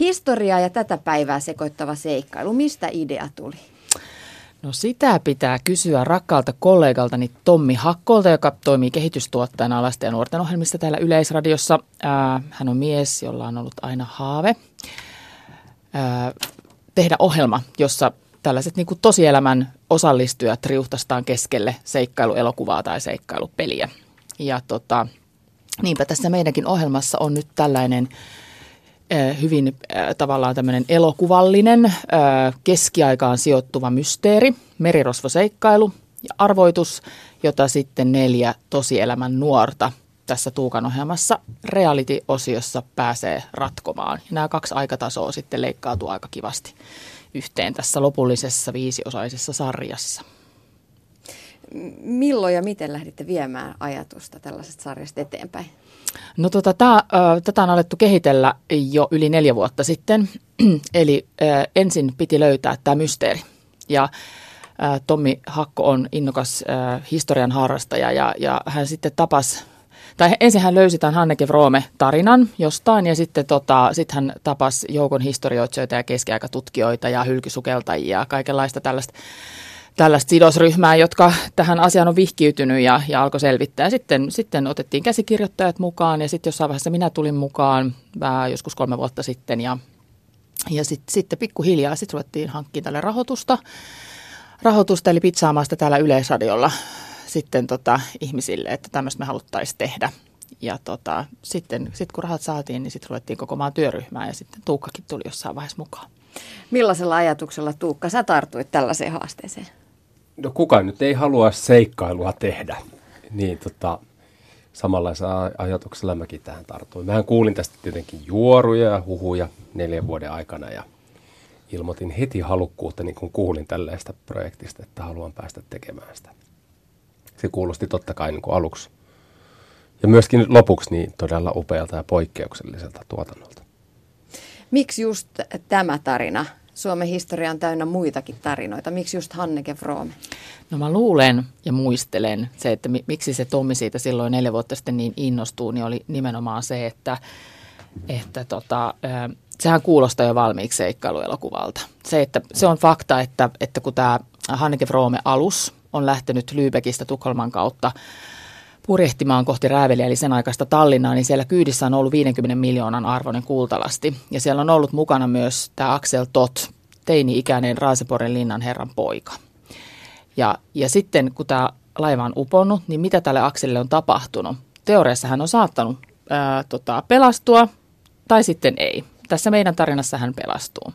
Historiaa ja tätä päivää sekoittava seikkailu. Mistä idea tuli? No sitä pitää kysyä rakkaalta kollegaltani Tommi Hakkolta, joka toimii kehitystuottajana lasten ja nuorten ohjelmista täällä Yleisradiossa. Hän on mies, jolla on ollut aina haave tehdä ohjelma, jossa tällaiset niin kuin tosielämän osallistujat riuhtastaan keskelle seikkailuelokuvaa tai seikkailupeliä. Ja tota, niinpä tässä meidänkin ohjelmassa on nyt tällainen hyvin tavallaan tämmöinen elokuvallinen, keskiaikaan sijoittuva mysteeri, merirosvoseikkailu ja arvoitus, jota sitten neljä tosielämän nuorta tässä Tuukan ohjelmassa reality-osiossa pääsee ratkomaan. Nämä kaksi aikatasoa sitten leikkautuu aika kivasti yhteen tässä lopullisessa viisiosaisessa sarjassa. Milloin ja miten lähditte viemään ajatusta tällaisesta sarjasta eteenpäin? No tota, tää, äh, tätä on alettu kehitellä jo yli neljä vuotta sitten. Eli äh, ensin piti löytää tämä mysteeri. Ja äh, Tommi Hakko on innokas äh, historian harrastaja ja, ja hän sitten tapasi tai ensin hän löysi tämän Hanneke Vrome tarinan jostain ja sitten tota, sit hän tapasi joukon historioitsijoita ja keskiaikatutkijoita ja hylkysukeltajia ja kaikenlaista tällaista tällaista sidosryhmää, jotka tähän asiaan on vihkiytynyt ja, ja alkoi selvittää. Sitten, sitten otettiin käsikirjoittajat mukaan ja sitten jossain vaiheessa minä tulin mukaan vähän joskus kolme vuotta sitten ja, ja sit, pikkuhiljaa sitten ruvettiin hankkimaan tälle rahoitusta, rahoitusta eli pitsaamasta täällä Yleisradiolla sitten tota, ihmisille, että tämmöistä me haluttaisiin tehdä. Ja tota, sitten sit kun rahat saatiin, niin sitten ruvettiin koko maan työryhmään ja sitten Tuukkakin tuli jossain vaiheessa mukaan. Millaisella ajatuksella Tuukka sä tartuit tällaiseen haasteeseen? No kuka nyt ei halua seikkailua tehdä, niin tota, samanlaisella ajatuksella mäkin tähän tartuin. Mähän kuulin tästä tietenkin juoruja ja huhuja neljän vuoden aikana ja ilmoitin heti halukkuutta, niin kun kuulin tällaista projektista, että haluan päästä tekemään sitä. Se kuulosti totta kai niin kuin aluksi ja myöskin lopuksi niin todella upealta ja poikkeukselliselta tuotannolta. Miksi just tämä tarina Suomen historia on täynnä muitakin tarinoita. Miksi just Hanneke Froome? No mä luulen ja muistelen se, että miksi se Tommi siitä silloin neljä vuotta sitten niin innostuu, niin oli nimenomaan se, että, että tota, sehän kuulostaa jo valmiiksi seikkailuelokuvalta. Se, että, se on fakta, että, että kun tämä Hanneke Froome alus on lähtenyt Lübeckistä Tukholman kautta purjehtimaan kohti Rääveliä, eli sen aikaista Tallinnaa, niin siellä kyydissä on ollut 50 miljoonan arvoinen kultalasti. Ja siellä on ollut mukana myös tämä Axel Tot, teini-ikäinen Raaseporen linnan herran poika. Ja, ja sitten kun tämä laiva on uponnut, niin mitä tälle Akselille on tapahtunut? Teoriassa hän on saattanut ää, tota, pelastua tai sitten ei. Tässä meidän tarinassa hän pelastuu.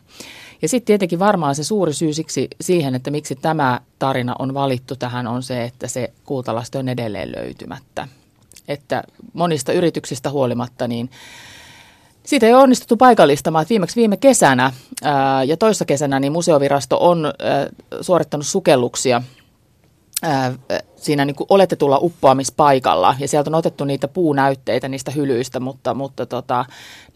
Ja sitten tietenkin varmaan se suuri syy siksi siihen, että miksi tämä tarina on valittu tähän on se, että se kultalasti on edelleen löytymättä. Että monista yrityksistä huolimatta niin siitä ei ole onnistuttu paikallistamaan. Että viimeksi viime kesänä ää, ja toissa kesänä niin museovirasto on ää, suorittanut sukelluksia – siinä niin kuin oletetulla uppoamispaikalla ja sieltä on otettu niitä puunäytteitä niistä hylyistä, mutta, mutta tota,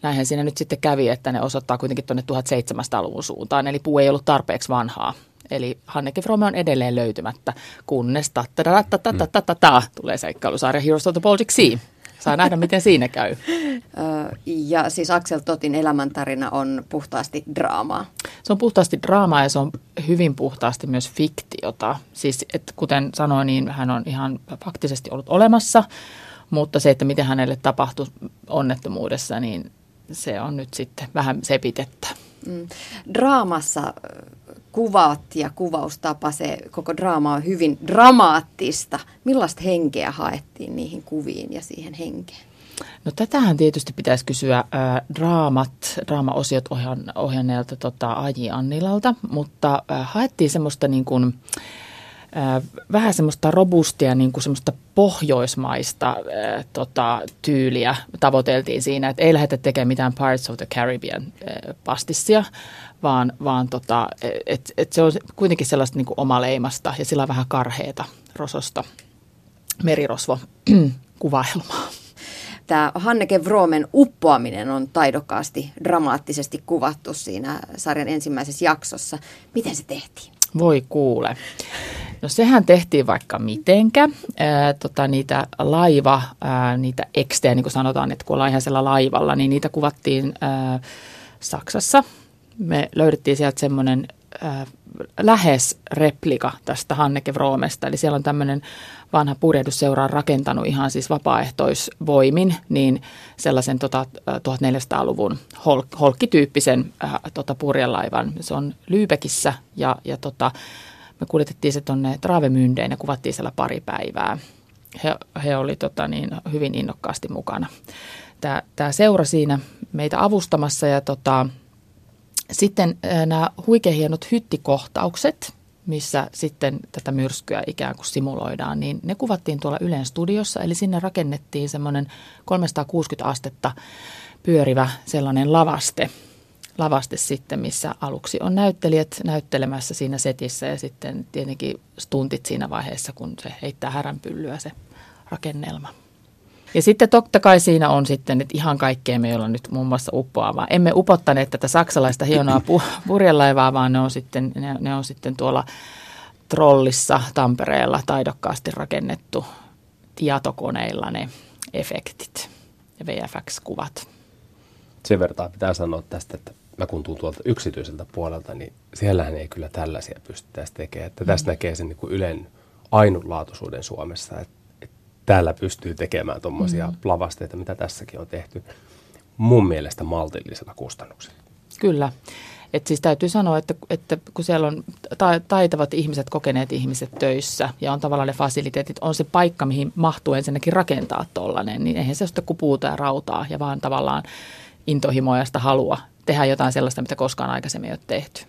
näinhän siinä nyt sitten kävi, että ne osoittaa kuitenkin tuonne 1700-luvun suuntaan, eli puu ei ollut tarpeeksi vanhaa. Eli Hanneke Frome on edelleen löytymättä, kunnes ta tulee seikkailusarja Heroes of the Baltic Sea. Saa nähdä, miten siinä käy. Ja siis Axel Totin elämäntarina on puhtaasti draamaa. Se on puhtaasti draamaa ja se on hyvin puhtaasti myös fiktiota. Siis että kuten sanoin, niin hän on ihan faktisesti ollut olemassa, mutta se, että miten hänelle tapahtui onnettomuudessa, niin se on nyt sitten vähän sepitettä. Mm. Draamassa kuvat ja kuvaustapa, se koko draama on hyvin dramaattista. Millaista henkeä haettiin niihin kuviin ja siihen henkeen? No tätähän tietysti pitäisi kysyä äh, draamat, draamaosiot ohjan, ohjanneelta tota, Aji Annilalta, mutta äh, haettiin semmoista niin kuin, äh, vähän semmoista robustia, niin kuin semmoista pohjoismaista äh, tota, tyyliä tavoiteltiin siinä, että ei lähdetä tekemään mitään Pirates of the Caribbean äh, pastissia, vaan, vaan tota, et, et se on kuitenkin sellaista niin kuin omaleimasta ja sillä on vähän karheeta rososta merirosvo kuvailmaa. Tämä Hanneke Vromen uppoaminen on taidokkaasti, dramaattisesti kuvattu siinä sarjan ensimmäisessä jaksossa. Miten se tehtiin? Voi kuule. No sehän tehtiin vaikka mitenkä. Ää, tota, niitä laiva, ää, niitä ekstejä, niin kuin sanotaan, että kun ollaan ihan siellä laivalla, niin niitä kuvattiin ää, Saksassa. Me löydettiin sieltä semmoinen äh, lähes replika tästä Hanneke Vroomesta. Eli siellä on tämmöinen vanha purjehdusseura rakentanut ihan siis vapaaehtoisvoimin niin sellaisen tota, 1400-luvun hol, holkkityyppisen äh, tota, purjelaivan. Se on Lyybekissä ja, ja tota, me kuljetettiin se tuonne Travemyndeen ja kuvattiin siellä pari päivää. He, he oli tota, niin, hyvin innokkaasti mukana. Tämä seura siinä meitä avustamassa ja tota, sitten nämä huikean hienot hyttikohtaukset, missä sitten tätä myrskyä ikään kuin simuloidaan, niin ne kuvattiin tuolla Ylen studiossa. Eli sinne rakennettiin semmoinen 360 astetta pyörivä sellainen lavaste, lavaste sitten, missä aluksi on näyttelijät näyttelemässä siinä setissä ja sitten tietenkin stuntit siinä vaiheessa, kun se heittää häränpyllyä se rakennelma. Ja sitten totta kai siinä on sitten, että ihan kaikkea me ei olla nyt muun muassa uppoavaa. Emme upottaneet tätä saksalaista hienoa pu- purjelaivaa, vaan ne on, sitten, ne, ne on sitten tuolla Trollissa Tampereella taidokkaasti rakennettu tietokoneilla ne efektit ja VFX-kuvat. Sen verran pitää sanoa tästä, että mä kun tuun tuolta yksityiseltä puolelta, niin siellähän ei kyllä tällaisia pystyttäisi tekemään. Että tästä mm. näkee sen niin kuin Ylen ainutlaatuisuuden Suomessa, että täällä pystyy tekemään tuommoisia mm. lavasteita, mitä tässäkin on tehty, mun mielestä maltillisella kustannuksella. Kyllä. Et siis täytyy sanoa, että, että kun siellä on taitavat ihmiset, kokeneet ihmiset töissä ja on tavallaan ne fasiliteetit, on se paikka, mihin mahtuu ensinnäkin rakentaa tollainen, niin eihän se ole kuin puuta ja rautaa ja vaan tavallaan intohimoja sitä halua tehdä jotain sellaista, mitä koskaan aikaisemmin ei ole tehty.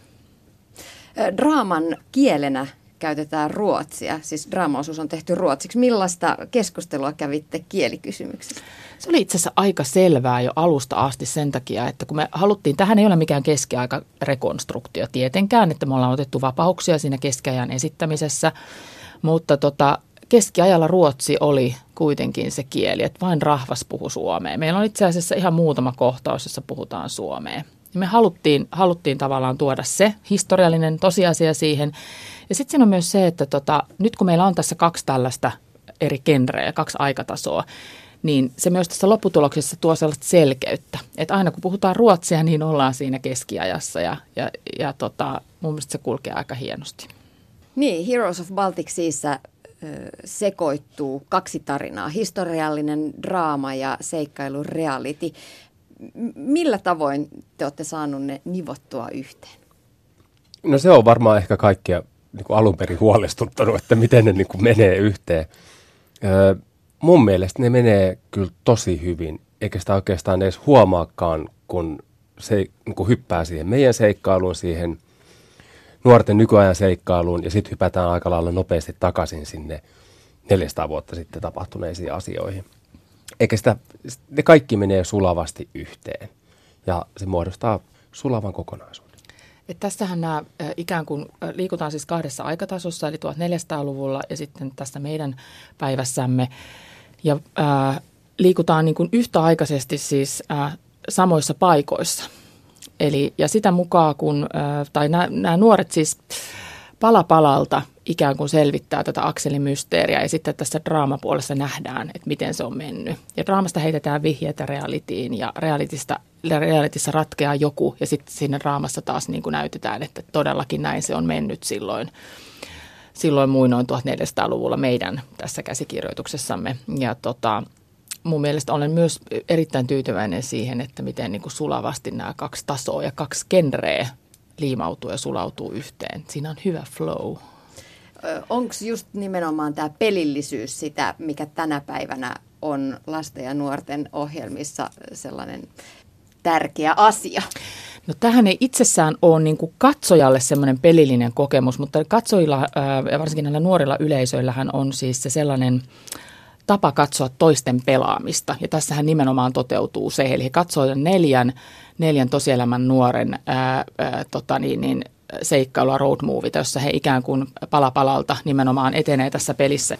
Draaman kielenä käytetään ruotsia, siis draamaosuus on tehty ruotsiksi. Millaista keskustelua kävitte kielikysymyksistä? Se oli itse asiassa aika selvää jo alusta asti sen takia, että kun me haluttiin, tähän ei ole mikään keskiaika rekonstruktio tietenkään, että me ollaan otettu vapauksia siinä keskiajan esittämisessä, mutta tota, keskiajalla ruotsi oli kuitenkin se kieli, että vain rahvas puhu suomea. Meillä on itse asiassa ihan muutama kohtaus, jossa puhutaan suomea. Me haluttiin, haluttiin tavallaan tuoda se historiallinen tosiasia siihen. Ja sitten siinä on myös se, että tota, nyt kun meillä on tässä kaksi tällaista eri genreä, kaksi aikatasoa, niin se myös tässä lopputuloksessa tuo sellaista selkeyttä. Että aina kun puhutaan ruotsia, niin ollaan siinä keskiajassa ja, ja, ja tota, mun mielestä se kulkee aika hienosti. Niin, Heroes of Baltic Seassa sekoittuu kaksi tarinaa, historiallinen draama ja seikkailu reality. Millä tavoin te olette saaneet ne nivottua yhteen? No se on varmaan ehkä kaikkia niin kuin alun perin huolestuttanut, että miten ne niin kuin menee yhteen. Öö, mun mielestä ne menee kyllä tosi hyvin, eikä sitä oikeastaan edes huomaakaan, kun se niin kuin hyppää siihen meidän seikkailuun, siihen nuorten nykyajan seikkailuun, ja sitten hypätään aika lailla nopeasti takaisin sinne 400 vuotta sitten tapahtuneisiin asioihin. Eikä sitä, ne kaikki menee sulavasti yhteen, ja se muodostaa sulavan kokonaisuuden. Et tässähän nämä ikään kuin liikutaan siis kahdessa aikatasossa, eli 1400-luvulla ja sitten tässä meidän päivässämme. Ja ää, liikutaan niin kuin yhtäaikaisesti siis ää, samoissa paikoissa. Eli, ja sitä mukaan, kun, ää, tai nämä nuoret siis pala palalta ikään kuin selvittää tätä akselin mysteeriä ja sitten tässä draamapuolessa nähdään, että miten se on mennyt. Ja draamasta heitetään vihjeitä realitiin ja realitista, realitissa ratkeaa joku ja sitten siinä draamassa taas niin kuin näytetään, että todellakin näin se on mennyt silloin silloin muinoin 1400-luvulla meidän tässä käsikirjoituksessamme. Ja tota, mun mielestä olen myös erittäin tyytyväinen siihen, että miten niin kuin sulavasti nämä kaksi tasoa ja kaksi genreä liimautuu ja sulautuu yhteen. Siinä on hyvä flow. Onko just nimenomaan tämä pelillisyys sitä, mikä tänä päivänä on lasten ja nuorten ohjelmissa sellainen tärkeä asia? No tähän ei itsessään ole niin kuin katsojalle semmoinen pelillinen kokemus, mutta katsojilla ja varsinkin näillä nuorilla yleisöillähän on siis se sellainen tapa katsoa toisten pelaamista. Ja tässähän nimenomaan toteutuu se, eli he katsoo neljän, neljän tosielämän nuoren ää, ää, tota niin, niin, seikkailua road movie, jossa he ikään kuin palapalalta nimenomaan etenee tässä pelissä.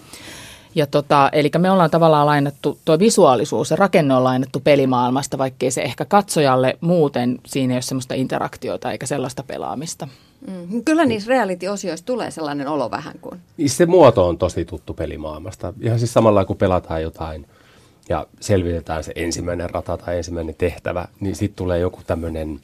Ja tota, eli me ollaan tavallaan lainattu, tuo visuaalisuus ja rakenne on lainattu pelimaailmasta, vaikkei se ehkä katsojalle muuten siinä ei ole sellaista interaktiota eikä sellaista pelaamista. Mm, kyllä niissä reality-osioissa tulee sellainen olo vähän kuin. Niin se muoto on tosi tuttu pelimaailmasta. Ihan siis samalla kun pelataan jotain ja selvitetään se ensimmäinen rata tai ensimmäinen tehtävä, niin sitten tulee joku tämmöinen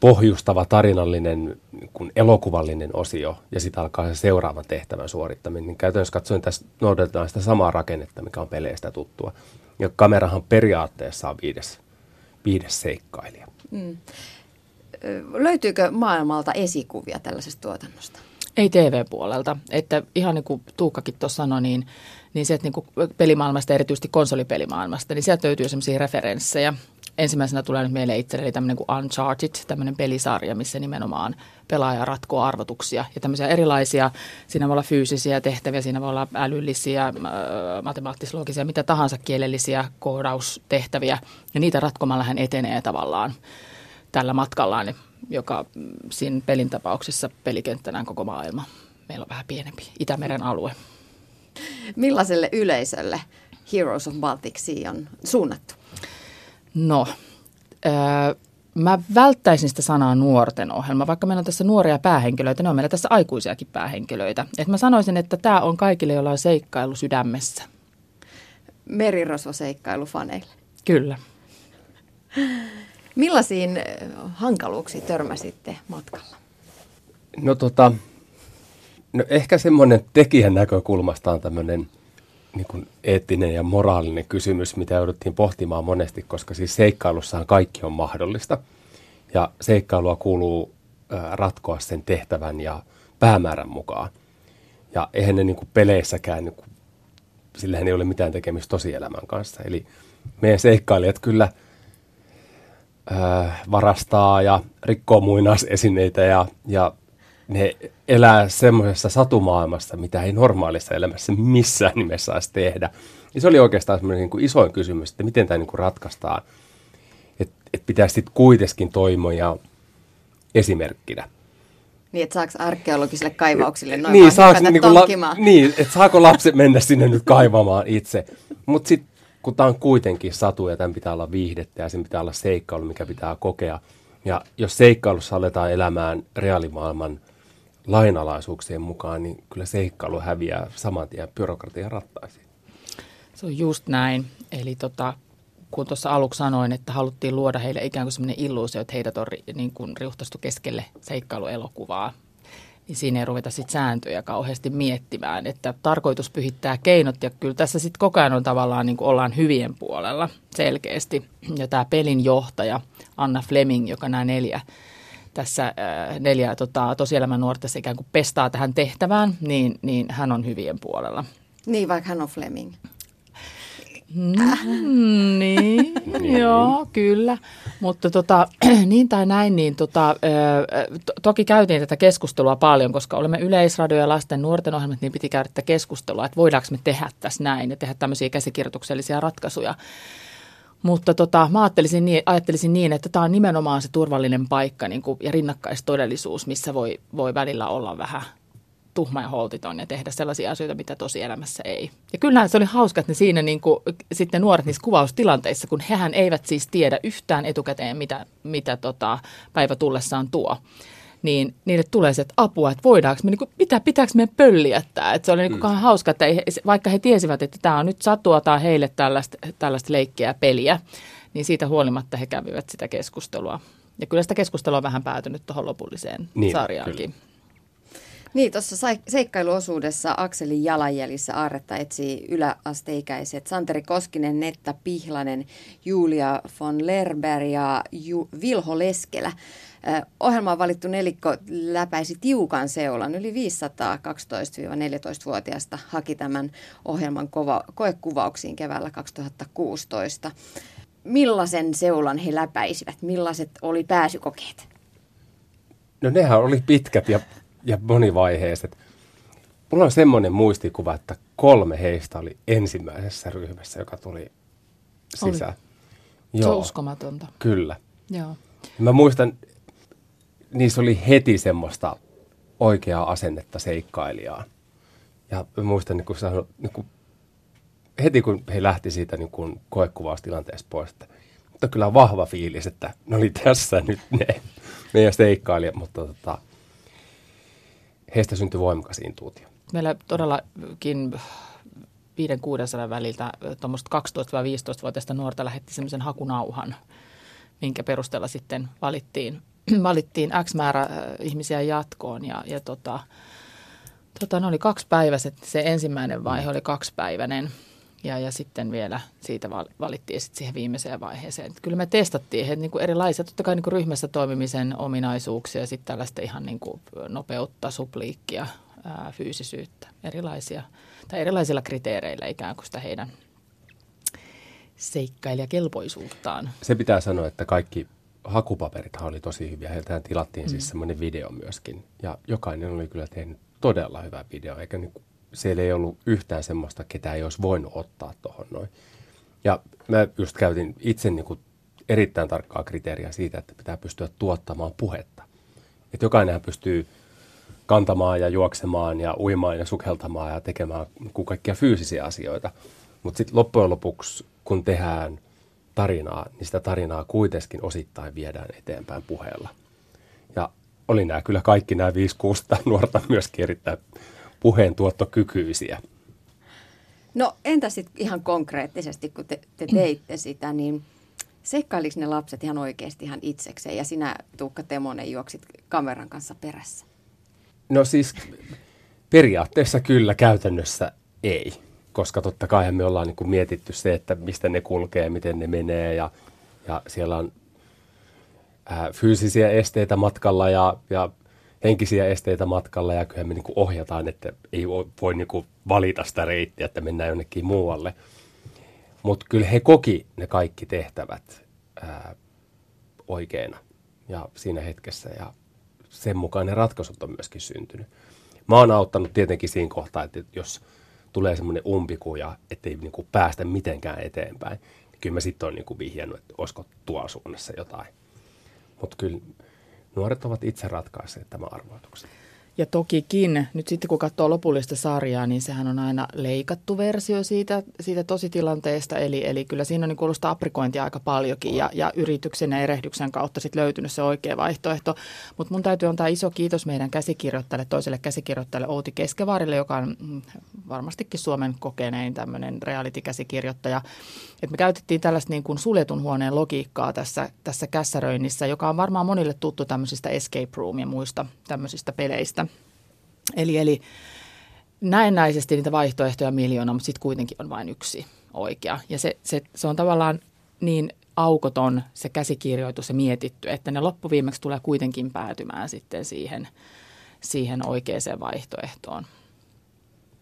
pohjustava tarinallinen kun elokuvallinen osio ja sitten alkaa se seuraavan tehtävän suorittaminen, niin käytännössä katsoen tässä noudatetaan sitä samaa rakennetta, mikä on peleistä tuttua. Ja kamerahan periaatteessa on viides, viides seikkailija. Mm. Löytyykö maailmalta esikuvia tällaisesta tuotannosta? Ei TV-puolelta. Että ihan niin kuin Tuukkakin tuossa sanoi, niin, niin se, että niin kuin pelimaailmasta, erityisesti konsolipelimaailmasta, niin sieltä löytyy sellaisia referenssejä. Ensimmäisenä tulee nyt meille itselleni tämmöinen kuin Uncharted, tämmöinen pelisarja, missä nimenomaan pelaaja ratkoo arvotuksia ja tämmöisiä erilaisia, siinä voi olla fyysisiä tehtäviä, siinä voi olla älyllisiä, äh, matemaattislogisia, mitä tahansa kielellisiä koodaustehtäviä ja niitä ratkomalla hän etenee tavallaan tällä matkallaan, joka siinä pelin tapauksessa pelikenttänään koko maailma. Meillä on vähän pienempi Itämeren alue. Millaiselle yleisölle Heroes of Baltic Sea on suunnattu? No, öö, mä välttäisin sitä sanaa nuorten ohjelma, vaikka meillä on tässä nuoria päähenkilöitä, ne on meillä tässä aikuisiakin päähenkilöitä. Et mä sanoisin, että tämä on kaikille, joilla on seikkailu sydämessä. Merirosvoseikkailufaneille. Kyllä. Millaisiin hankaluuksiin törmäsitte matkalla? No tota, no ehkä semmoinen tekijän näkökulmasta on tämmöinen niin kuin eettinen ja moraalinen kysymys, mitä jouduttiin pohtimaan monesti, koska siis seikkailussahan kaikki on mahdollista. Ja seikkailua kuuluu ratkoa sen tehtävän ja päämäärän mukaan. Ja eihän ne niin kuin peleissäkään, niin kuin, sillähän ei ole mitään tekemistä tosielämän kanssa. Eli meidän seikkailijat kyllä – varastaa ja rikkoo muinaisesineitä ja, ja ne elää semmoisessa satumaailmassa, mitä ei normaalissa elämässä missään nimessä saisi tehdä. Ja se oli oikeastaan semmoinen niin kuin isoin kysymys, että miten tämä niin kuin ratkaistaan. Että et pitäisi sitten kuitenkin toimia esimerkkinä. Niin, että saako arkeologisille kaivauksille noin niin, saako, niin, la, niin, että saako lapset mennä sinne nyt kaivamaan itse. Mutta sitten kun tämä on kuitenkin satu ja tämän pitää olla viihdettä ja sen pitää olla seikkailu, mikä pitää kokea. Ja jos seikkailussa aletaan elämään reaalimaailman lainalaisuuksien mukaan, niin kyllä seikkailu häviää saman tien byrokratian rattaisiin. Se on just näin. Eli tota, kun tuossa aluksi sanoin, että haluttiin luoda heille ikään kuin sellainen illuusio, että heidät on niin kuin riuhtastu keskelle seikkailuelokuvaa, niin siinä ei ruveta sit sääntöjä kauheasti miettimään, että tarkoitus pyhittää keinot ja kyllä tässä sitten koko ajan on tavallaan niin kuin ollaan hyvien puolella selkeästi. Ja tämä pelin johtaja Anna Fleming, joka nämä neljä tässä äh, neljä tota, tosielämän nuorta ikään kuin pestaa tähän tehtävään, niin, niin hän on hyvien puolella. Niin, vaikka hän on Fleming. Mm, niin, niin, joo, kyllä. Mutta tota, niin tai näin, niin tota, to, toki käytiin tätä keskustelua paljon, koska olemme yleisradio ja lasten nuorten ohjelmat, niin piti käydä tätä keskustelua, että voidaanko me tehdä tässä näin ja tehdä tämmöisiä käsikirjoituksellisia ratkaisuja. Mutta tota, mä ajattelisin niin, ajattelisin niin, että tämä on nimenomaan se turvallinen paikka niin kuin, ja rinnakkaistodellisuus, missä voi, voi välillä olla vähän – tuhma ja holtiton ja tehdä sellaisia asioita, mitä tosielämässä ei. Ja kyllähän se oli hauska, että ne siinä niin kuin, sitten nuoret niissä kuvaustilanteissa, kun hehän eivät siis tiedä yhtään etukäteen, mitä, mitä tota, päivä tullessaan tuo niin niille tulee se, että apua, että voidaanko me, niin kuin, mitä, pitääkö me pölliä tämä. Että se oli niin kuin, mm. hauska, että ei, vaikka he tiesivät, että tämä on nyt satua tai heille tällaista, tällaista leikkiä ja peliä, niin siitä huolimatta he kävivät sitä keskustelua. Ja kyllä sitä keskustelua on vähän päätynyt tuohon lopulliseen niin, sarjaankin. Kyllä. Niin, tuossa seikkailuosuudessa Akselin jalanjäljissä Aaretta etsii yläasteikäiset Santeri Koskinen, Netta Pihlanen, Julia von Lerberg ja Ju- Vilho Leskelä. Ohjelmaan valittu nelikko läpäisi tiukan seulan. Yli 500 12-14-vuotiaista haki tämän ohjelman kova- koekuvauksiin keväällä 2016. Millaisen seulan he läpäisivät? Millaiset oli pääsykokeet? No nehän oli pitkät ja ja monivaiheet. Mulla on semmoinen muistikuva, että kolme heistä oli ensimmäisessä ryhmässä, joka tuli sisään. Oli. Joo. Se on uskomatonta. Kyllä. Joo. Mä muistan, niissä oli heti semmoista oikeaa asennetta seikkailijaa. Ja mä muistan, niin kun sano, niin kun, heti kun he lähti siitä niin kun koekuvaustilanteesta pois, että mutta kyllä vahva fiilis, että ne oli tässä nyt ne meidän seikkailijat, mutta tota, heistä syntyi voimakas intuutio. Meillä todellakin 500-600 väliltä tuommoista 12-15-vuotiaista nuorta lähetti semmoisen hakunauhan, minkä perusteella sitten valittiin valittiin X määrä ihmisiä jatkoon ja, ja tota, tota, ne oli kaksipäiväiset. Se ensimmäinen vaihe oli kaksipäiväinen ja, ja sitten vielä siitä valittiin sit siihen viimeiseen vaiheeseen. Et kyllä me testattiin että niin erilaisia, totta kai niin ryhmässä toimimisen ominaisuuksia ja sitten tällaista ihan niin kuin nopeutta, supliikkia, ää, fyysisyyttä, erilaisia, tai erilaisilla kriteereillä ikään kuin sitä heidän seikkailijakelpoisuuttaan. Se pitää sanoa, että kaikki hakupaperithan oli tosi hyviä. Heiltä tilattiin siis mm. siis semmoinen video myöskin. Ja jokainen oli kyllä tehnyt todella hyvä video, eikä niin, siellä ei ollut yhtään semmoista, ketä ei olisi voinut ottaa tuohon noin. Ja mä just käytin itse niin kuin erittäin tarkkaa kriteeriä siitä, että pitää pystyä tuottamaan puhetta. Että jokainen pystyy kantamaan ja juoksemaan ja uimaan ja sukeltamaan ja tekemään niin kaikkia fyysisiä asioita. Mutta sitten loppujen lopuksi, kun tehdään tarinaa, niin sitä tarinaa kuitenkin osittain viedään eteenpäin puheella. Ja oli nämä kyllä kaikki nämä 5-6 nuorta myöskin erittäin puheen tuottokykyisiä. No entä sitten ihan konkreettisesti, kun te, te teitte sitä, niin seikkailiko ne lapset ihan oikeasti ihan itsekseen ja sinä Tuukka Temonen juoksit kameran kanssa perässä? No siis periaatteessa kyllä, käytännössä ei, koska totta kai me ollaan niin kuin mietitty se, että mistä ne kulkee, miten ne menee ja, ja siellä on ää, fyysisiä esteitä matkalla ja, ja henkisiä esteitä matkalla ja kyllä me niin kuin ohjataan, että ei voi niin kuin valita sitä reittiä, että mennään jonnekin muualle. Mutta kyllä he koki ne kaikki tehtävät ää, oikeina ja siinä hetkessä ja sen mukaan ne ratkaisut on myöskin syntynyt. Mä oon auttanut tietenkin siinä kohtaa, että jos tulee semmoinen umpikuja, ettei niin kuin päästä mitenkään eteenpäin, niin kyllä mä sitten oon niin vihjannut, että olisiko tuolla suunnassa jotain. Mutta kyllä nuoret ovat itse ratkaisseet tämän arvoituksen. Ja tokikin, nyt sitten kun katsoo lopullista sarjaa, niin sehän on aina leikattu versio siitä, siitä tositilanteesta. Eli, eli kyllä siinä on niin sitä aprikointia aika paljonkin ja, ja yrityksen ja erehdyksen kautta sitten löytynyt se oikea vaihtoehto. Mutta mun täytyy antaa iso kiitos meidän käsikirjoittajalle, toiselle käsikirjoittajalle Outi Keskevaarille, joka on mm, varmastikin Suomen kokenein tämmöinen reality-käsikirjoittaja. Et me käytettiin tällaista niin kuin suljetun huoneen logiikkaa tässä, tässä kässäröinnissä, joka on varmaan monille tuttu tämmöisistä escape room ja muista tämmöisistä peleistä. Eli, eli näennäisesti niitä vaihtoehtoja miljoona, mutta sitten kuitenkin on vain yksi oikea. Ja se, se, se on tavallaan niin aukoton se käsikirjoitus ja mietitty, että ne loppuviimeksi tulee kuitenkin päätymään sitten siihen, siihen oikeaan vaihtoehtoon.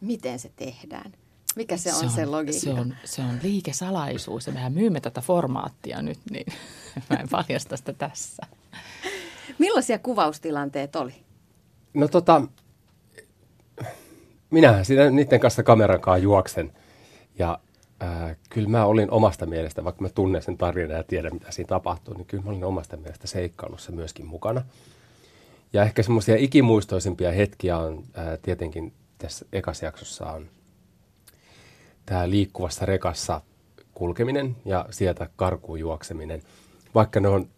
Miten se tehdään? Mikä se on se, on, se logiikka? Se on, se on liikesalaisuus ja mehän myymme tätä formaattia nyt, niin mä en paljasta sitä tässä. Millaisia kuvaustilanteet oli? No tota, minähän siinä niiden kanssa kameran juoksen. Ja äh, kyllä mä olin omasta mielestä, vaikka mä tunnen sen tarinan ja tiedän, mitä siinä tapahtuu, niin kyllä mä olin omasta mielestä seikkailussa myöskin mukana. Ja ehkä semmoisia ikimuistoisimpia hetkiä on äh, tietenkin tässä ekassa jaksossa on tämä liikkuvassa rekassa kulkeminen ja sieltä karkuun juokseminen. Vaikka ne on,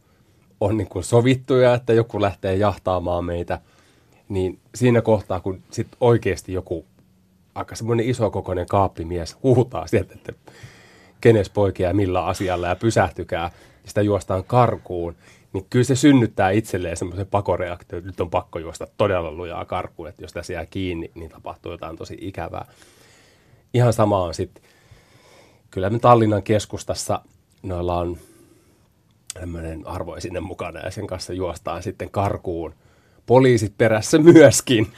on niin kuin sovittuja, että joku lähtee jahtaamaan meitä – niin siinä kohtaa, kun sit oikeasti joku aika semmoinen isokokoinen kaappimies huutaa sieltä, että kenes poikia ja millä asialla ja pysähtykää, ja sitä juostaan karkuun, niin kyllä se synnyttää itselleen semmoisen pakoreaktio, että nyt on pakko juosta todella lujaa karkuun, että jos tässä jää kiinni, niin tapahtuu jotain tosi ikävää. Ihan sama on sitten, kyllä me Tallinnan keskustassa noilla on tämmöinen arvoisine mukana ja sen kanssa juostaan sitten karkuun – poliisit perässä myöskin.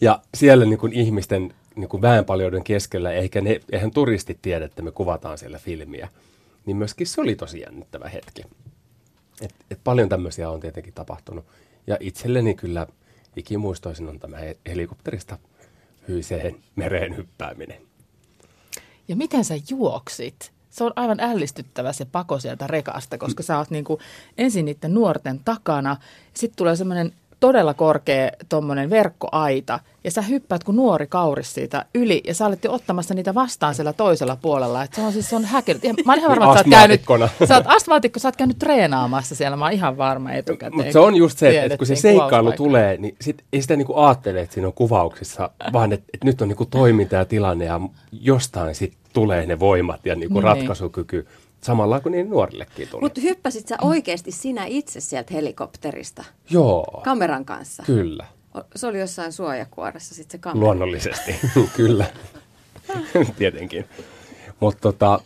Ja siellä niin kuin ihmisten niin kuin väenpaljouden keskellä, eikä ne, eihän turistit tiedä, että me kuvataan siellä filmiä, niin myöskin se oli tosi jännittävä hetki. Et, et paljon tämmöisiä on tietenkin tapahtunut. Ja itselleni kyllä ikimuistoisin on tämä helikopterista hyiseen mereen hyppääminen. Ja miten sä juoksit? Se on aivan ällistyttävä se pako sieltä rekasta, koska sä oot niin kuin ensin niiden nuorten takana, sitten tulee semmoinen todella korkea tuommoinen verkkoaita ja sä hyppäät kuin nuori kauris siitä yli ja sä olet jo ottamassa niitä vastaan siellä toisella puolella. Et se on siis se on häkellyt. Mä oon ihan varma, että sä oot käynyt, sä oot astmaatikko, sä oot käynyt treenaamassa siellä. Mä oon ihan varma etukäteen. Mutta se on just se, että kun se seikkailu tulee, niin sit ei sitä niinku ajattele, että siinä on kuvauksissa, vaan että et nyt on niinku toiminta ja tilanne ja jostain sitten tulee ne voimat ja niinku niin. ratkaisukyky Samalla kuin niin nuorillekin tuli. Mutta hyppäsit sä oikeasti sinä itse sieltä helikopterista Joo, kameran kanssa? kyllä. Se oli jossain suojakuoressa sitten se kamera. Luonnollisesti, kyllä. Tietenkin. Mutta tota,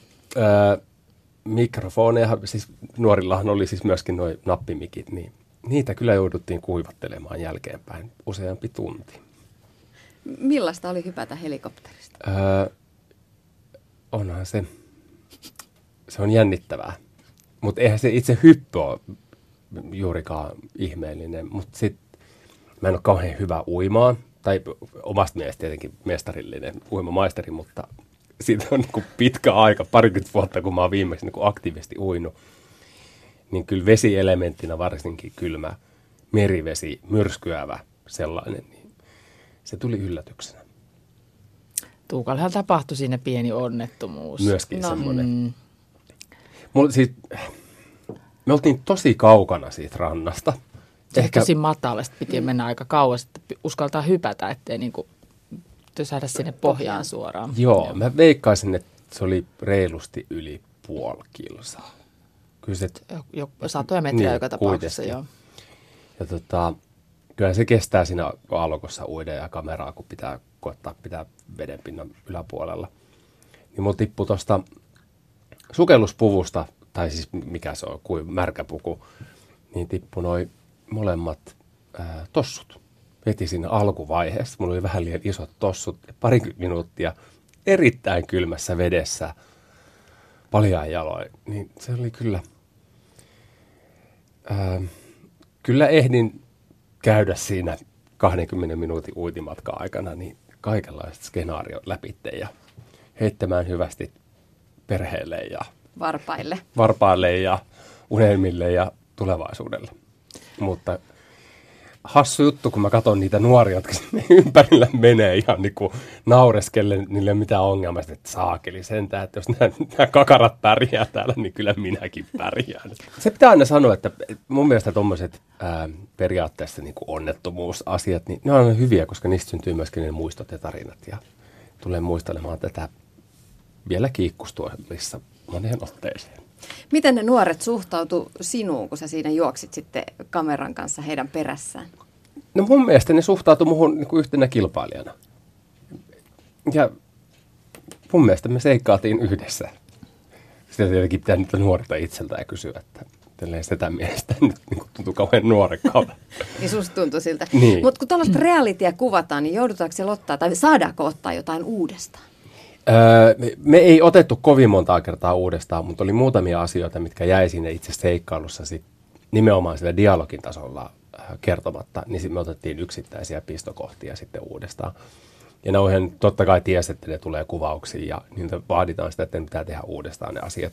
mikrofoneja, siis nuorillahan oli siis myöskin nuo nappimikit, niin niitä kyllä jouduttiin kuivattelemaan jälkeenpäin useampi tunti. Millaista oli hypätä helikopterista? Öö, onhan se, se on jännittävää. Mutta eihän se itse hyppy ole juurikaan ihmeellinen. Mutta sitten mä en ole kauhean hyvä uimaan. Tai omasta mielestä tietenkin mestarillinen uimamaisteri, mutta siitä on niin pitkä aika, parikymmentä vuotta, kun mä oon viimeksi niin aktiivisesti uinut. Niin kyllä vesielementtinä varsinkin kylmä, merivesi, myrskyävä sellainen, niin se tuli yllätyksenä. Tuukallehan tapahtui siinä pieni onnettomuus. Myöskin no. semmoinen. Mm, Mulla siis, me oltiin tosi kaukana siitä rannasta. se Ehkä, tosi matalasti piti mennä aika kauas, että uskaltaa hypätä, ettei niinku tysähdä sinne pohjaan suoraan. joo, mä veikkaisin, että se oli reilusti yli puoli kilsaa. Kyllä se, Jo, jo, satoja metriä Niin, joka tapauksessa, kuitenkin. joo. ja tota, kyllä se kestää siinä alkossa uida ja kameraa, kun pitää koettaa pitää vedenpinnan yläpuolella. Niin mulla tippui tuosta sukelluspuvusta, tai siis mikä se on, kuin märkäpuku, niin tippui noin molemmat ää, tossut. Heti siinä alkuvaiheessa. Mulla oli vähän liian isot tossut. Parikymmentä minuuttia erittäin kylmässä vedessä paljaan jaloin. Niin se oli kyllä... Ää, kyllä ehdin käydä siinä 20 minuutin uitimatkan aikana niin kaikenlaiset skenaariot läpitte ja heittämään hyvästi perheelle ja Varpaille. varpaille ja unelmille ja tulevaisuudelle. Mutta hassu juttu, kun mä katson niitä nuoria, jotka sinne ympärillä menee ihan niin kuin naureskellen, niille ei ole mitään ongelmaa, että saakeli sentään, että jos nämä, nämä kakarat pärjää täällä, niin kyllä minäkin pärjään. Se pitää aina sanoa, että mun mielestä tuommoiset periaatteessa niin kuin onnettomuusasiat, niin ne on hyviä, koska niistä syntyy myöskin ne muistot ja tarinat. Ja tulen muistelemaan tätä vielä kiikkustuolissa moneen otteeseen. Miten ne nuoret suhtautu sinuun, kun sä siinä juoksit sitten kameran kanssa heidän perässään? No mun mielestä ne suhtautui muhun niin kuin yhtenä kilpailijana. Ja mun mielestä me seikkaatiin yhdessä. Sitä tietenkin pitää niitä nuorta itseltä ja kysyä, että tälleen sitä mielestä nyt niin tuntuu kauhean nuorekkaalta. Niin susta tuntui siltä. Niin. Mutta kun tällaista realitya kuvataan, niin joudutaanko siellä ottaa, tai saadaanko ottaa jotain uudestaan? Öö, me, ei otettu kovin montaa kertaa uudestaan, mutta oli muutamia asioita, mitkä jäi sinne itse seikkailussa sit nimenomaan sillä dialogin tasolla äh, kertomatta, niin sitten me otettiin yksittäisiä pistokohtia sitten uudestaan. Ja ne ihan totta kai tiesi, että ne tulee kuvauksiin ja niiltä vaaditaan sitä, että ne pitää tehdä uudestaan ne asiat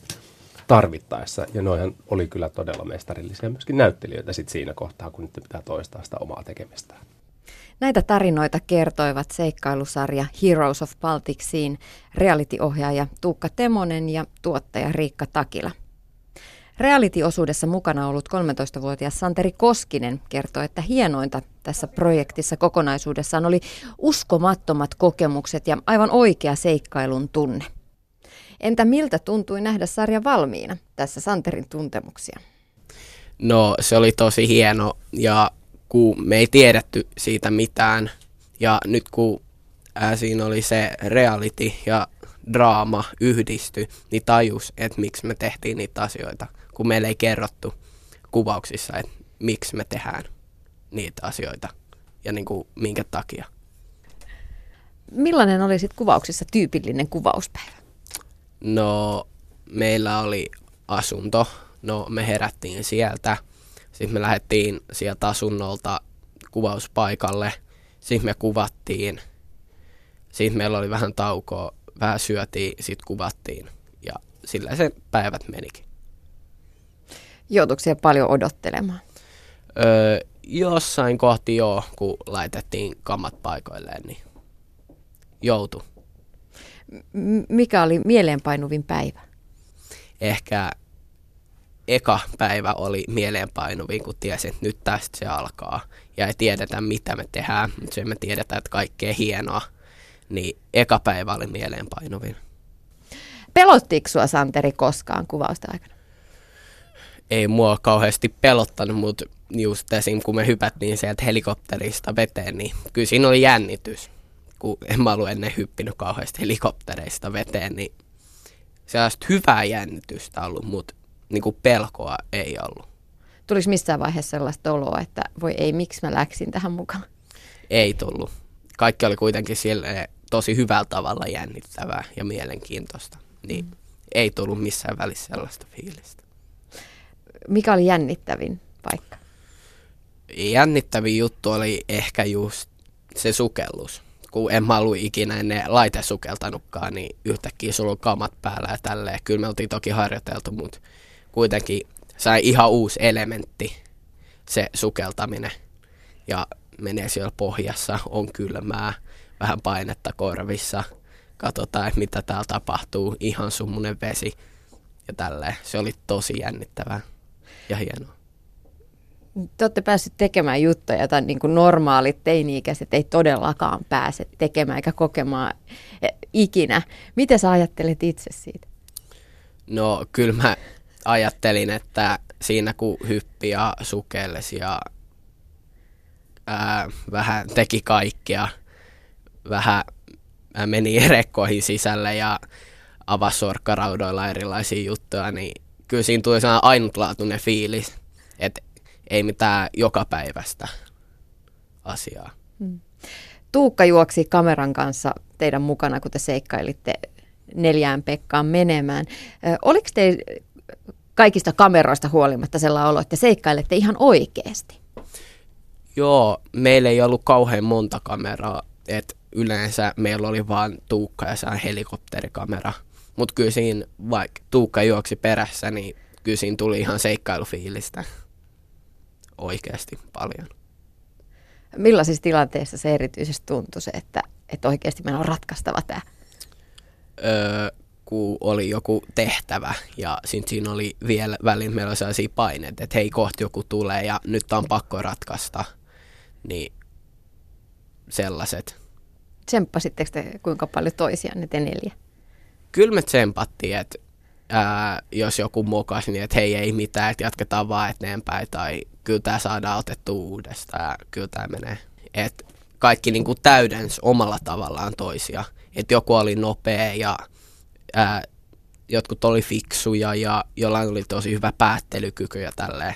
tarvittaessa. Ja noihan oli kyllä todella mestarillisia myöskin näyttelijöitä sit siinä kohtaa, kun nyt pitää toistaa sitä omaa tekemistään. Näitä tarinoita kertoivat seikkailusarja Heroes of Baltic Sea reality-ohjaaja Tuukka Temonen ja tuottaja Riikka Takila. Reality-osuudessa mukana ollut 13-vuotias Santeri Koskinen kertoi, että hienointa tässä projektissa kokonaisuudessaan oli uskomattomat kokemukset ja aivan oikea seikkailun tunne. Entä miltä tuntui nähdä sarja valmiina? Tässä Santerin tuntemuksia. No se oli tosi hieno ja kun me ei tiedetty siitä mitään ja nyt kun ää, siinä oli se reality ja draama yhdisty, niin tajus, että miksi me tehtiin niitä asioita, kun meille ei kerrottu kuvauksissa, että miksi me tehdään niitä asioita ja niin kuin minkä takia. Millainen oli sitten kuvauksissa tyypillinen kuvauspäivä? No, meillä oli asunto. No, me herättiin sieltä. Sitten me lähdettiin sieltä asunnolta kuvauspaikalle. Sitten me kuvattiin. Sitten meillä oli vähän taukoa, vähän syötiin, sitten kuvattiin. Ja sillä se päivät menikin. Joutuiko siellä paljon odottelemaan? Öö, jossain kohti joo, kun laitettiin kamat paikoilleen, niin joutu. M- mikä oli mieleenpainuvin päivä? ehkä eka päivä oli mieleenpainuvin, kun tiesi, että nyt tästä se alkaa. Ja ei tiedetä, mitä me tehdään, mutta se me tiedetään, että kaikkea hienoa. Niin eka päivä oli mieleenpainuvin. Pelottiko sua Santeri koskaan kuvausta aikana? Ei mua kauheasti pelottanut, mutta just esim. kun me hypättiin sieltä helikopterista veteen, niin kyllä siinä oli jännitys. Kun en mä ollut ennen hyppinyt kauheasti helikoptereista veteen, niin sellaista hyvää jännitystä ollut, mutta niin kuin pelkoa ei ollut. Tuliko missään vaiheessa sellaista oloa, että voi ei, miksi mä läksin tähän mukaan? Ei tullut. Kaikki oli kuitenkin sille tosi hyvällä tavalla jännittävää ja mielenkiintoista. Niin mm. ei tullut missään välissä sellaista fiilistä. Mikä oli jännittävin paikka? Jännittävin juttu oli ehkä just se sukellus. Kun en mä ollut ikinä ennen laite sukeltanutkaan, niin yhtäkkiä sulla on kamat päällä ja tälleen. Kyllä me oltiin toki harjoiteltu, mutta kuitenkin sai ihan uusi elementti se sukeltaminen. Ja menee siellä pohjassa, on kylmää, vähän painetta korvissa. Katsotaan, että mitä täällä tapahtuu, ihan summunen vesi ja tälleen. Se oli tosi jännittävää ja hienoa. Te olette päässeet tekemään juttuja, joita niin kuin normaalit teini-ikäiset ei todellakaan pääse tekemään eikä kokemaan e, ikinä. Mitä sä ajattelet itse siitä? No kyllä mä ajattelin, että siinä kun hyppi ja sukellesi ja ää, vähän teki kaikkea, vähän meni rekkoihin sisälle ja avasi sorkkaraudoilla erilaisia juttuja, niin kyllä siinä tuli sellainen ainutlaatuinen fiilis, että ei mitään joka päivästä asiaa. Hmm. Tuukka juoksi kameran kanssa teidän mukana, kun te seikkailitte neljään Pekkaan menemään. oliko te kaikista kameroista huolimatta sellainen olo, että seikkailette ihan oikeasti? Joo, meillä ei ollut kauhean monta kameraa, että yleensä meillä oli vain Tuukka ja sään helikopterikamera. Mutta kyllä siinä, vaikka Tuukka juoksi perässä, niin kyllä siinä tuli ihan seikkailufiilistä oikeasti paljon. Millaisissa tilanteissa se erityisesti tuntui se, että, että oikeasti meillä on ratkaistava tämä? Öö, kun oli joku tehtävä ja siinä oli vielä välin meillä oli sellaisia paineita, että hei kohti joku tulee ja nyt on pakko ratkaista, niin sellaiset. Tsemppasitteko te kuinka paljon toisiaan te neljä? Kyllä me tsempattiin, että ää, jos joku mokasi, niin että hei ei mitään, että jatketaan vaan eteenpäin tai kyllä tämä saadaan otettu uudestaan ja kyllä tämä menee. Et kaikki niin kuin täydens omalla tavallaan toisia. Että joku oli nopea ja ää, jotkut oli fiksuja ja jollain oli tosi hyvä päättelykyky ja tälleen.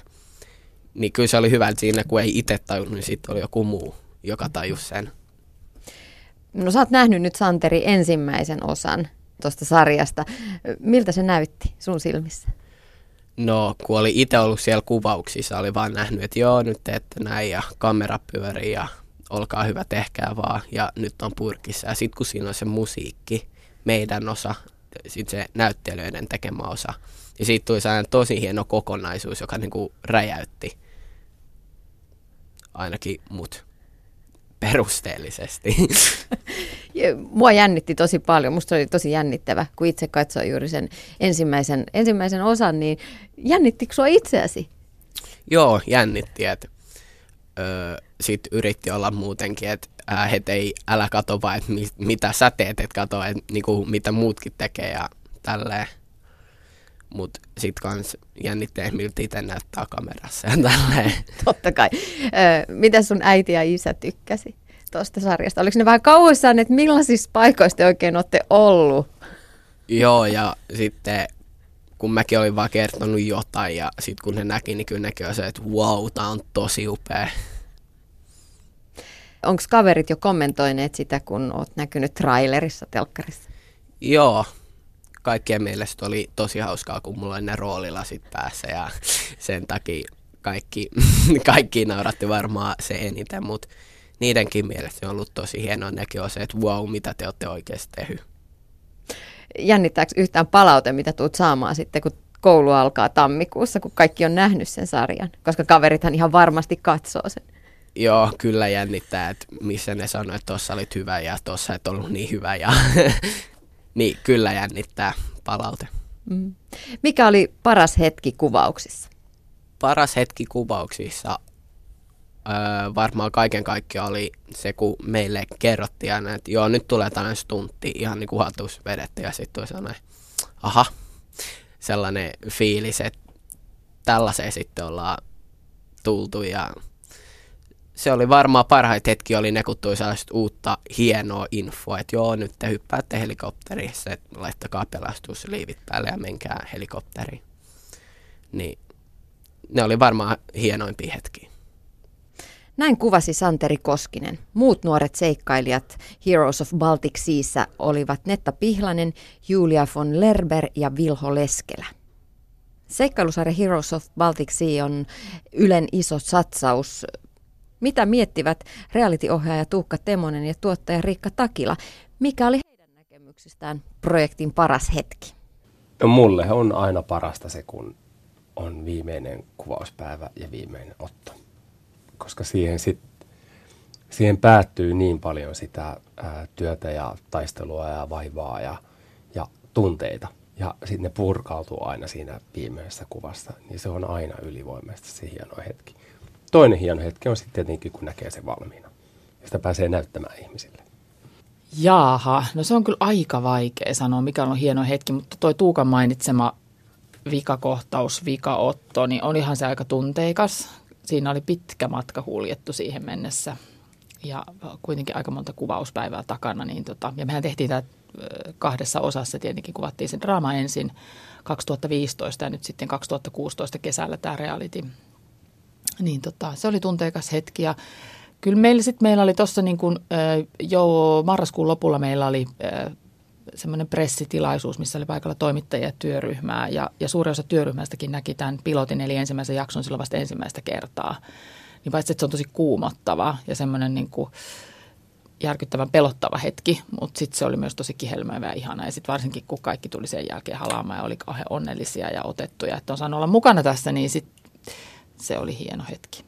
Niin kyllä se oli hyvä, että siinä kun ei itse tajunnut, niin sitten oli joku muu, joka tajus sen. No sä oot nähnyt nyt Santeri ensimmäisen osan tuosta sarjasta. Miltä se näytti sun silmissä? No, kun oli itse ollut siellä kuvauksissa, oli vaan nähnyt, että joo, nyt teette näin ja kamera pyörii ja olkaa hyvä, tehkää vaan ja nyt on purkissa. Ja sitten kun siinä on se musiikki, meidän osa, sitten se näyttelijöiden tekemä osa, ja siitä tuli sellainen tosi hieno kokonaisuus, joka niinku räjäytti ainakin mut perusteellisesti. Mua jännitti tosi paljon. Musta oli tosi jännittävä, kun itse katsoin juuri sen ensimmäisen, ensimmäisen osan, niin jännittikö sua itseäsi? Joo, jännitti. Että, öö, sit yritti olla muutenkin, että ää, et ei, älä katso vaan, että mit, mitä sä teet, että katso, että niinku, mitä muutkin tekee ja tälleen. Mutta sitten kans jännittää, miltä itse näyttää kamerassa ja tälleen. Totta kai. Öö, mitä sun äiti ja isä tykkäsi tuosta sarjasta? Oliko ne vähän kauhuissaan, että millaisissa paikoissa te oikein olette ollut? Joo, ja sitten kun mäkin olin vaan kertonut jotain ja sitten kun ne näki, niin kyllä nekin se, että wow, tää on tosi upea. Onko kaverit jo kommentoineet sitä, kun oot näkynyt trailerissa telkkarissa? Joo, kaikkien mielestä oli tosi hauskaa, kun mulla oli ne roolilasit päässä ja sen takia kaikki, kaikki nauratti varmaan se eniten, mutta niidenkin mielestä on ollut tosi hienoa. On se, että wow, mitä te olette oikeasti tehnyt. Jännittääkö yhtään palaute, mitä tuut saamaan sitten, kun koulu alkaa tammikuussa, kun kaikki on nähnyt sen sarjan? Koska kaverithan ihan varmasti katsoo sen. Joo, kyllä jännittää, että missä ne sanoi, että tuossa olit hyvä ja tuossa et ollut niin hyvä. Ja niin, kyllä jännittää palaute. Mm. Mikä oli paras hetki kuvauksissa? Paras hetki kuvauksissa varmaan kaiken kaikkiaan oli se, kun meille kerrottiin että joo, nyt tulee tällainen stuntti, ihan niin kuin hatus vedetty ja sitten tuli sellainen, aha, sellainen fiilis, että tällaiseen sitten ollaan tultu ja se oli varmaan parhaita hetki oli ne, kun tuli sellaista uutta hienoa infoa, että joo, nyt te hyppäätte helikopterissa, että laittakaa pelastusliivit päälle ja menkää helikopteriin. Niin ne oli varmaan hienoimpia hetkiä. Näin kuvasi Santeri Koskinen. Muut nuoret seikkailijat Heroes of Baltic Seassa olivat Netta Pihlanen, Julia von Lerber ja Vilho Leskelä. Seikkailusarja Heroes of Baltic Sea on Ylen iso satsaus. Mitä miettivät reality-ohjaaja Tuukka Temonen ja tuottaja Riikka Takila? Mikä oli heidän näkemyksistään projektin paras hetki? No mulle on aina parasta se, kun on viimeinen kuvauspäivä ja viimeinen otto. Koska siihen, sit, siihen päättyy niin paljon sitä ää, työtä ja taistelua ja vaivaa ja, ja tunteita. Ja sitten ne purkautuu aina siinä viimeisessä kuvassa, niin se on aina ylivoimaisesti se hieno hetki. Toinen hieno hetki on sitten tietenkin, kun näkee sen valmiina. Ja sitä pääsee näyttämään ihmisille. Jaaha, no se on kyllä aika vaikea sanoa, mikä on hieno hetki, mutta toi Tuukan mainitsema vikakohtaus, vikaotto, niin olihan se aika tunteikas. Siinä oli pitkä matka huljettu siihen mennessä ja kuitenkin aika monta kuvauspäivää takana. Niin tota, ja mehän tehtiin tämä kahdessa osassa, tietenkin kuvattiin se draama ensin 2015 ja nyt sitten 2016 kesällä tämä reality. Niin tota, se oli tunteikas hetki ja kyllä meillä sitten meillä oli tuossa niin jo marraskuun lopulla meillä oli semmoinen pressitilaisuus, missä oli paikalla toimittajia työryhmää ja, ja suuri osa työryhmästäkin näki tämän pilotin eli ensimmäisen jakson silloin vasta ensimmäistä kertaa. Niin paitsi, että se on tosi kuumottava ja semmoinen niin kuin järkyttävän pelottava hetki, mutta sitten se oli myös tosi kihelmöivä ja ihana. Ja sitten varsinkin, kun kaikki tuli sen jälkeen halaamaan ja oli kauhean onnellisia ja otettuja, että on saanut olla mukana tässä, niin sit se oli hieno hetki.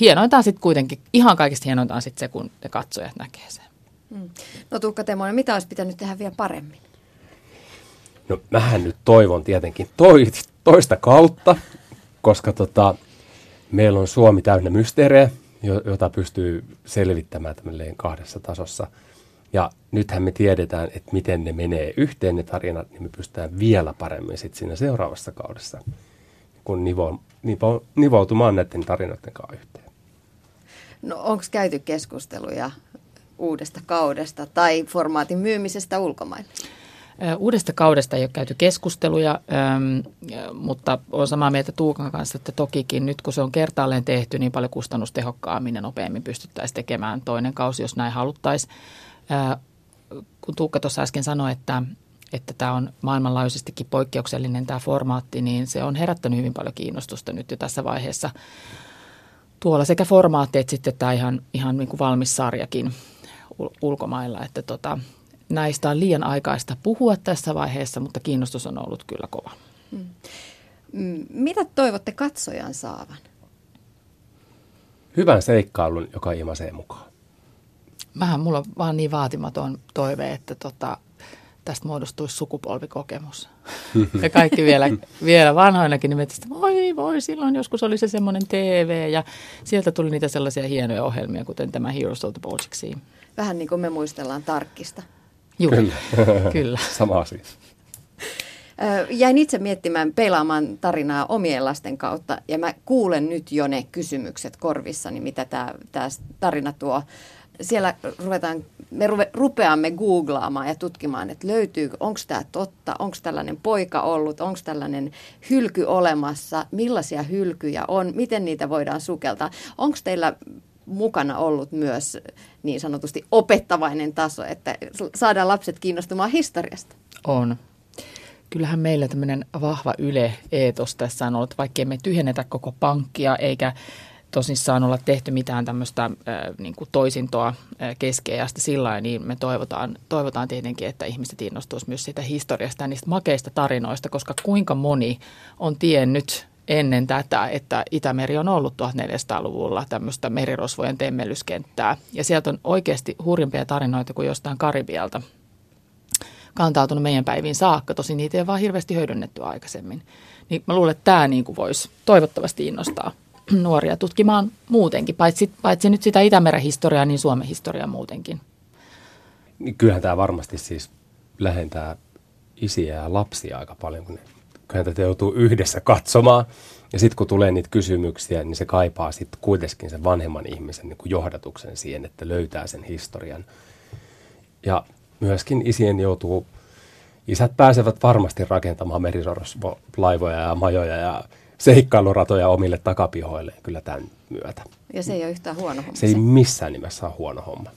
Hienointa on sitten kuitenkin, ihan kaikista hienointa on sitten se, kun ne katsojat näkee sen. Mm. No Tuukka Temonen, mitä olisi pitänyt tehdä vielä paremmin? No mähän nyt toivon tietenkin toi, toista kautta, koska tota, meillä on Suomi täynnä mysteerejä, jota pystyy selvittämään tämmöinen kahdessa tasossa. Ja nythän me tiedetään, että miten ne menee yhteen ne tarinat, niin me pystytään vielä paremmin sitten siinä seuraavassa kaudessa, kun nivo, nivo, nivoutumaan näiden tarinoiden kanssa yhteen. No onko käyty keskusteluja uudesta kaudesta tai formaatin myymisestä ulkomaille? Uudesta kaudesta ei ole käyty keskusteluja, mutta olen samaa mieltä Tuukan kanssa, että tokikin nyt kun se on kertaalleen tehty, niin paljon kustannustehokkaammin ja nopeammin pystyttäisiin tekemään toinen kausi, jos näin haluttaisiin. Kun Tuukka tuossa äsken sanoi, että, että tämä on maailmanlaajuisestikin poikkeuksellinen tämä formaatti, niin se on herättänyt hyvin paljon kiinnostusta nyt jo tässä vaiheessa. Tuolla sekä formaatti että sitten tämä ihan, ihan niin kuin valmis sarjakin ulkomailla, että tota, näistä on liian aikaista puhua tässä vaiheessa, mutta kiinnostus on ollut kyllä kova. Hmm. Mm. Mitä toivotte katsojan saavan? Hyvän seikkailun, joka ilmaisee mukaan. Vähän mulla on vaan niin vaatimaton toive, että tota, tästä muodostuisi sukupolvikokemus. ja kaikki vielä, vielä vanhoinakin nimet, että voi voi, silloin joskus oli se semmoinen TV ja sieltä tuli niitä sellaisia hienoja ohjelmia, kuten tämä Heroes of the Baltic Sea. Vähän niin kuin me muistellaan Tarkkista. Juuri. Kyllä. Kyllä. Sama asia. Jäin itse miettimään pelaamaan tarinaa omien lasten kautta ja mä kuulen nyt jo ne kysymykset korvissani, mitä tämä tarina tuo. Siellä ruvetaan, me ruve, rupeamme googlaamaan ja tutkimaan, että löytyy, onko tämä totta, onko tällainen poika ollut, onko tällainen hylky olemassa, millaisia hylkyjä on, miten niitä voidaan sukeltaa. Onko teillä mukana ollut myös niin sanotusti opettavainen taso, että saadaan lapset kiinnostumaan historiasta? On. Kyllähän meillä tämmöinen vahva yle-eetos tässä on ollut, vaikkei me tyhjennetä koko pankkia eikä tosissaan olla tehty mitään tämmöistä äh, niin kuin toisintoa äh, keskeästi sillä niin me toivotaan, toivotaan tietenkin, että ihmiset innostuisi myös siitä historiasta ja niistä makeista tarinoista, koska kuinka moni on tiennyt ennen tätä, että Itämeri on ollut 1400-luvulla tämmöistä merirosvojen temmellyskenttää. Ja sieltä on oikeasti hurjimpia tarinoita kuin jostain Karibialta kantautunut meidän päiviin saakka. Tosi niitä ei vaan hirveästi hyödynnetty aikaisemmin. Niin mä luulen, että tämä niin kuin voisi toivottavasti innostaa nuoria tutkimaan muutenkin, paitsi, paitsi nyt sitä Itämeren historiaa, niin Suomen historiaa muutenkin. Kyllähän tämä varmasti siis lähentää isiä ja lapsia aika paljon, kun ne tätä joutuu yhdessä katsomaan. Ja sitten kun tulee niitä kysymyksiä, niin se kaipaa sitten kuitenkin sen vanhemman ihmisen niin kuin johdatuksen siihen, että löytää sen historian. Ja myöskin isien joutuu, isät pääsevät varmasti rakentamaan merisorroslaivoja ja majoja ja seikkailuratoja omille takapihoille kyllä tämän myötä. Ja se ei ole yhtään huono homma. Se ei missään nimessä ole huono homma.